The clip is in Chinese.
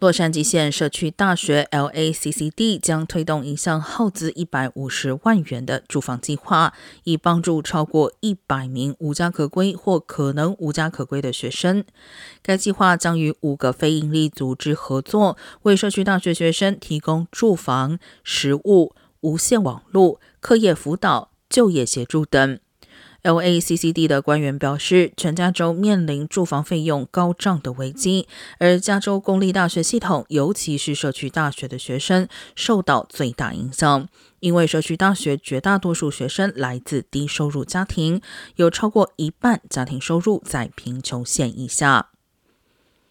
洛杉矶县社区大学 （LACCD） 将推动一项耗资一百五十万元的住房计划，以帮助超过一百名无家可归或可能无家可归的学生。该计划将与五个非营利组织合作，为社区大学学生提供住房、食物、无线网络、课业辅导、就业协助等。LACCD 的官员表示，全加州面临住房费用高涨的危机，而加州公立大学系统，尤其是社区大学的学生受到最大影响，因为社区大学绝大多数学生来自低收入家庭，有超过一半家庭收入在贫穷线以下。